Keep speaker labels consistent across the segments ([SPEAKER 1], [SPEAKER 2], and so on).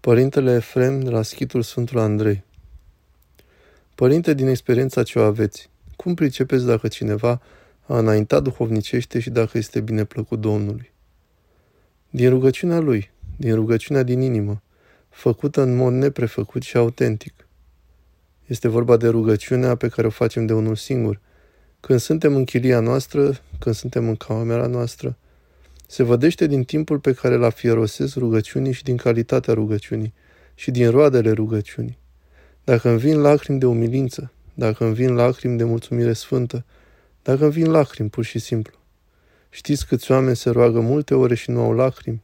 [SPEAKER 1] Părintele Efrem de la schitul Sfântul Andrei Părinte, din experiența ce o aveți, cum pricepeți dacă cineva a înaintat duhovnicește și dacă este bine plăcut Domnului? Din rugăciunea lui, din rugăciunea din inimă, făcută în mod neprefăcut și autentic. Este vorba de rugăciunea pe care o facem de unul singur, când suntem în chilia noastră, când suntem în camera noastră, se vădește din timpul pe care îl afierosesc rugăciunii și din calitatea rugăciunii și din roadele rugăciunii. Dacă îmi vin lacrimi de umilință, dacă îmi vin lacrimi de mulțumire sfântă, dacă îmi vin lacrimi pur și simplu. Știți câți oameni se roagă multe ore și nu au lacrimi?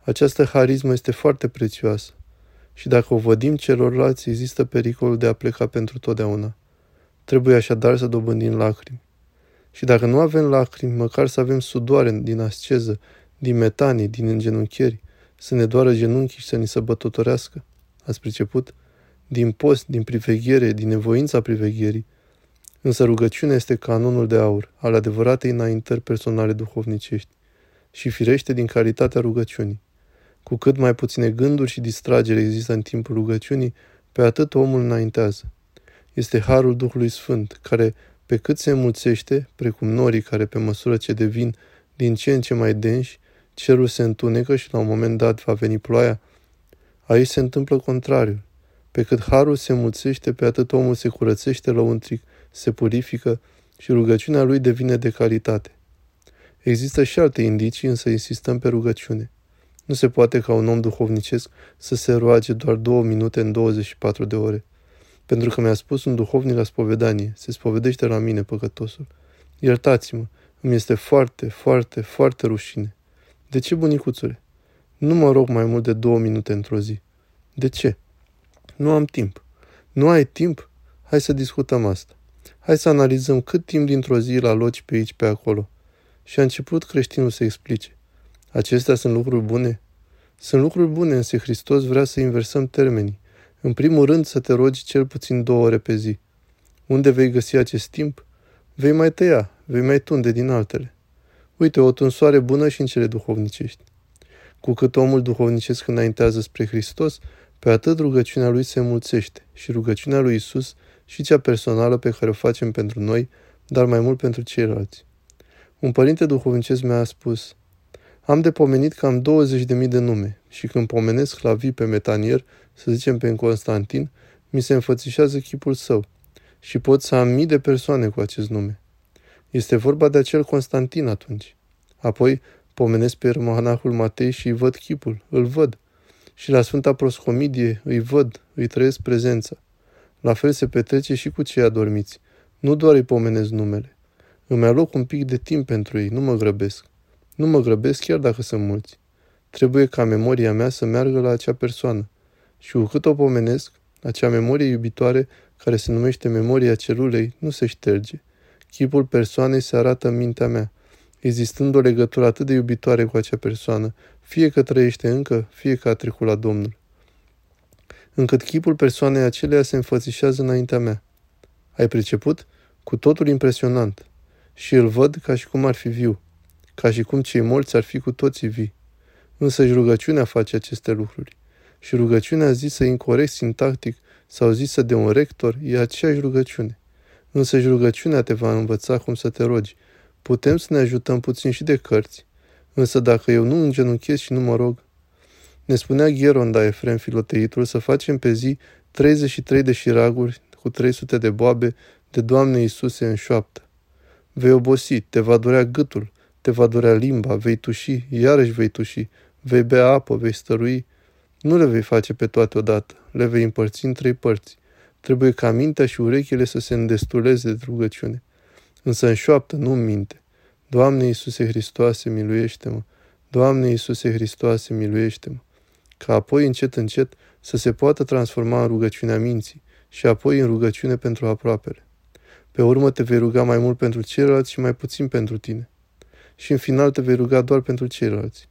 [SPEAKER 1] Această harismă este foarte prețioasă și dacă o vădim celorlalți, există pericolul de a pleca pentru totdeauna. Trebuie așadar să dobândim lacrimi. Și dacă nu avem lacrimi, măcar să avem sudoare din asceză, din metanii, din îngenunchieri, să ne doară genunchii și să ni se bătotorească. Ați priceput? Din post, din priveghere, din nevoința privegherii. Însă rugăciunea este canonul de aur al adevăratei înaintări personale duhovnicești și firește din calitatea rugăciunii. Cu cât mai puține gânduri și distragere există în timpul rugăciunii, pe atât omul înaintează. Este harul Duhului Sfânt, care pe cât se înmulțește, precum norii care pe măsură ce devin din ce în ce mai denși, cerul se întunecă și la un moment dat va veni ploaia, aici se întâmplă contrariul. Pe cât harul se mulțește, pe atât omul se curățește lăuntric, se purifică și rugăciunea lui devine de calitate. Există și alte indicii, însă insistăm pe rugăciune. Nu se poate ca un om duhovnicesc să se roage doar două minute în 24 de ore. Pentru că mi-a spus un duhovnic la spovedanie, se spovedește la mine, păcătosul. Iertați-mă, îmi este foarte, foarte, foarte rușine. De ce, bunicuțule? Nu mă rog mai mult de două minute într-o zi. De ce? Nu am timp. Nu ai timp? Hai să discutăm asta. Hai să analizăm cât timp dintr-o zi la loci pe aici, pe acolo. Și a început creștinul să explice. Acestea sunt lucruri bune? Sunt lucruri bune, însă Hristos vrea să inversăm termenii. În primul rând să te rogi cel puțin două ore pe zi. Unde vei găsi acest timp? Vei mai tăia, vei mai tunde din altele. Uite, o tunsoare bună și în cele duhovnicești. Cu cât omul duhovnicesc înaintează spre Hristos, pe atât rugăciunea lui se mulțește și rugăciunea lui Isus și cea personală pe care o facem pentru noi, dar mai mult pentru ceilalți. Un părinte duhovnicesc mi-a spus, am de pomenit cam 20.000 de nume și când pomenesc la vii pe metanier, să zicem pe Constantin, mi se înfățișează chipul său și pot să am mii de persoane cu acest nume. Este vorba de acel Constantin atunci. Apoi pomenesc pe monahul Matei și îi văd chipul, îl văd. Și la Sfânta Proscomidie îi văd, îi trăiesc prezența. La fel se petrece și cu cei adormiți. Nu doar îi pomenesc numele. Îmi aloc un pic de timp pentru ei, nu mă grăbesc. Nu mă grăbesc chiar dacă sunt mulți. Trebuie ca memoria mea să meargă la acea persoană. Și cu cât o pomenesc, acea memorie iubitoare, care se numește memoria celulei, nu se șterge. Chipul persoanei se arată în mintea mea, existând o legătură atât de iubitoare cu acea persoană, fie că trăiește încă, fie că a trecut la Domnul. Încât chipul persoanei aceleia se înfățișează înaintea mea. Ai priceput? Cu totul impresionant. Și îl văd ca și cum ar fi viu, ca și cum cei morți ar fi cu toții vii. Însă și rugăciunea face aceste lucruri. Și rugăciunea zisă incorrect sintactic sau zisă de un rector e aceeași rugăciune. Însă și rugăciunea te va învăța cum să te rogi. Putem să ne ajutăm puțin și de cărți, însă dacă eu nu îngenunchez și nu mă rog, ne spunea Gheronda Efrem Filoteitul să facem pe zi 33 de șiraguri cu 300 de boabe de Doamne Iisuse în șoaptă. Vei obosi, te va durea gâtul, te va durea limba, vei tuși, iarăși vei tuși, vei bea apă, vei stărui. Nu le vei face pe toate odată, le vei împărți în trei părți. Trebuie ca mintea și urechile să se îndestuleze de rugăciune. Însă în șoaptă, nu în minte. Doamne Iisuse Hristoase, miluiește-mă! Doamne Iisuse Hristoase, miluiește-mă! Ca apoi, încet, încet, să se poată transforma în rugăciunea minții și apoi în rugăciune pentru aproapele. Pe urmă te vei ruga mai mult pentru ceilalți și mai puțin pentru tine. Și în final te vei ruga doar pentru ceilalți.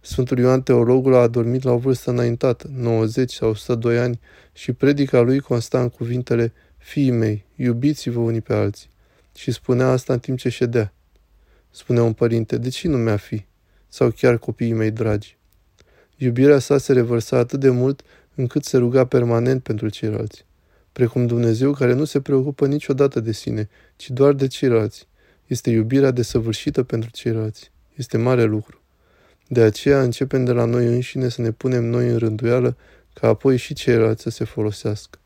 [SPEAKER 1] Sfântul Ioan Teologul a adormit la o vârstă înaintată, 90 sau 102 ani, și predica lui consta în cuvintele Fiii mei, iubiți-vă unii pe alții. Și spunea asta în timp ce ședea. Spunea un părinte, de ce nu mi-a fi? Sau chiar copiii mei dragi? Iubirea sa se revărsa atât de mult încât se ruga permanent pentru ceilalți. Precum Dumnezeu care nu se preocupă niciodată de sine, ci doar de ceilalți. Este iubirea desăvârșită pentru ceilalți. Este mare lucru. De aceea începem de la noi înșine să ne punem noi în rânduială ca apoi și ceilalți să se folosească.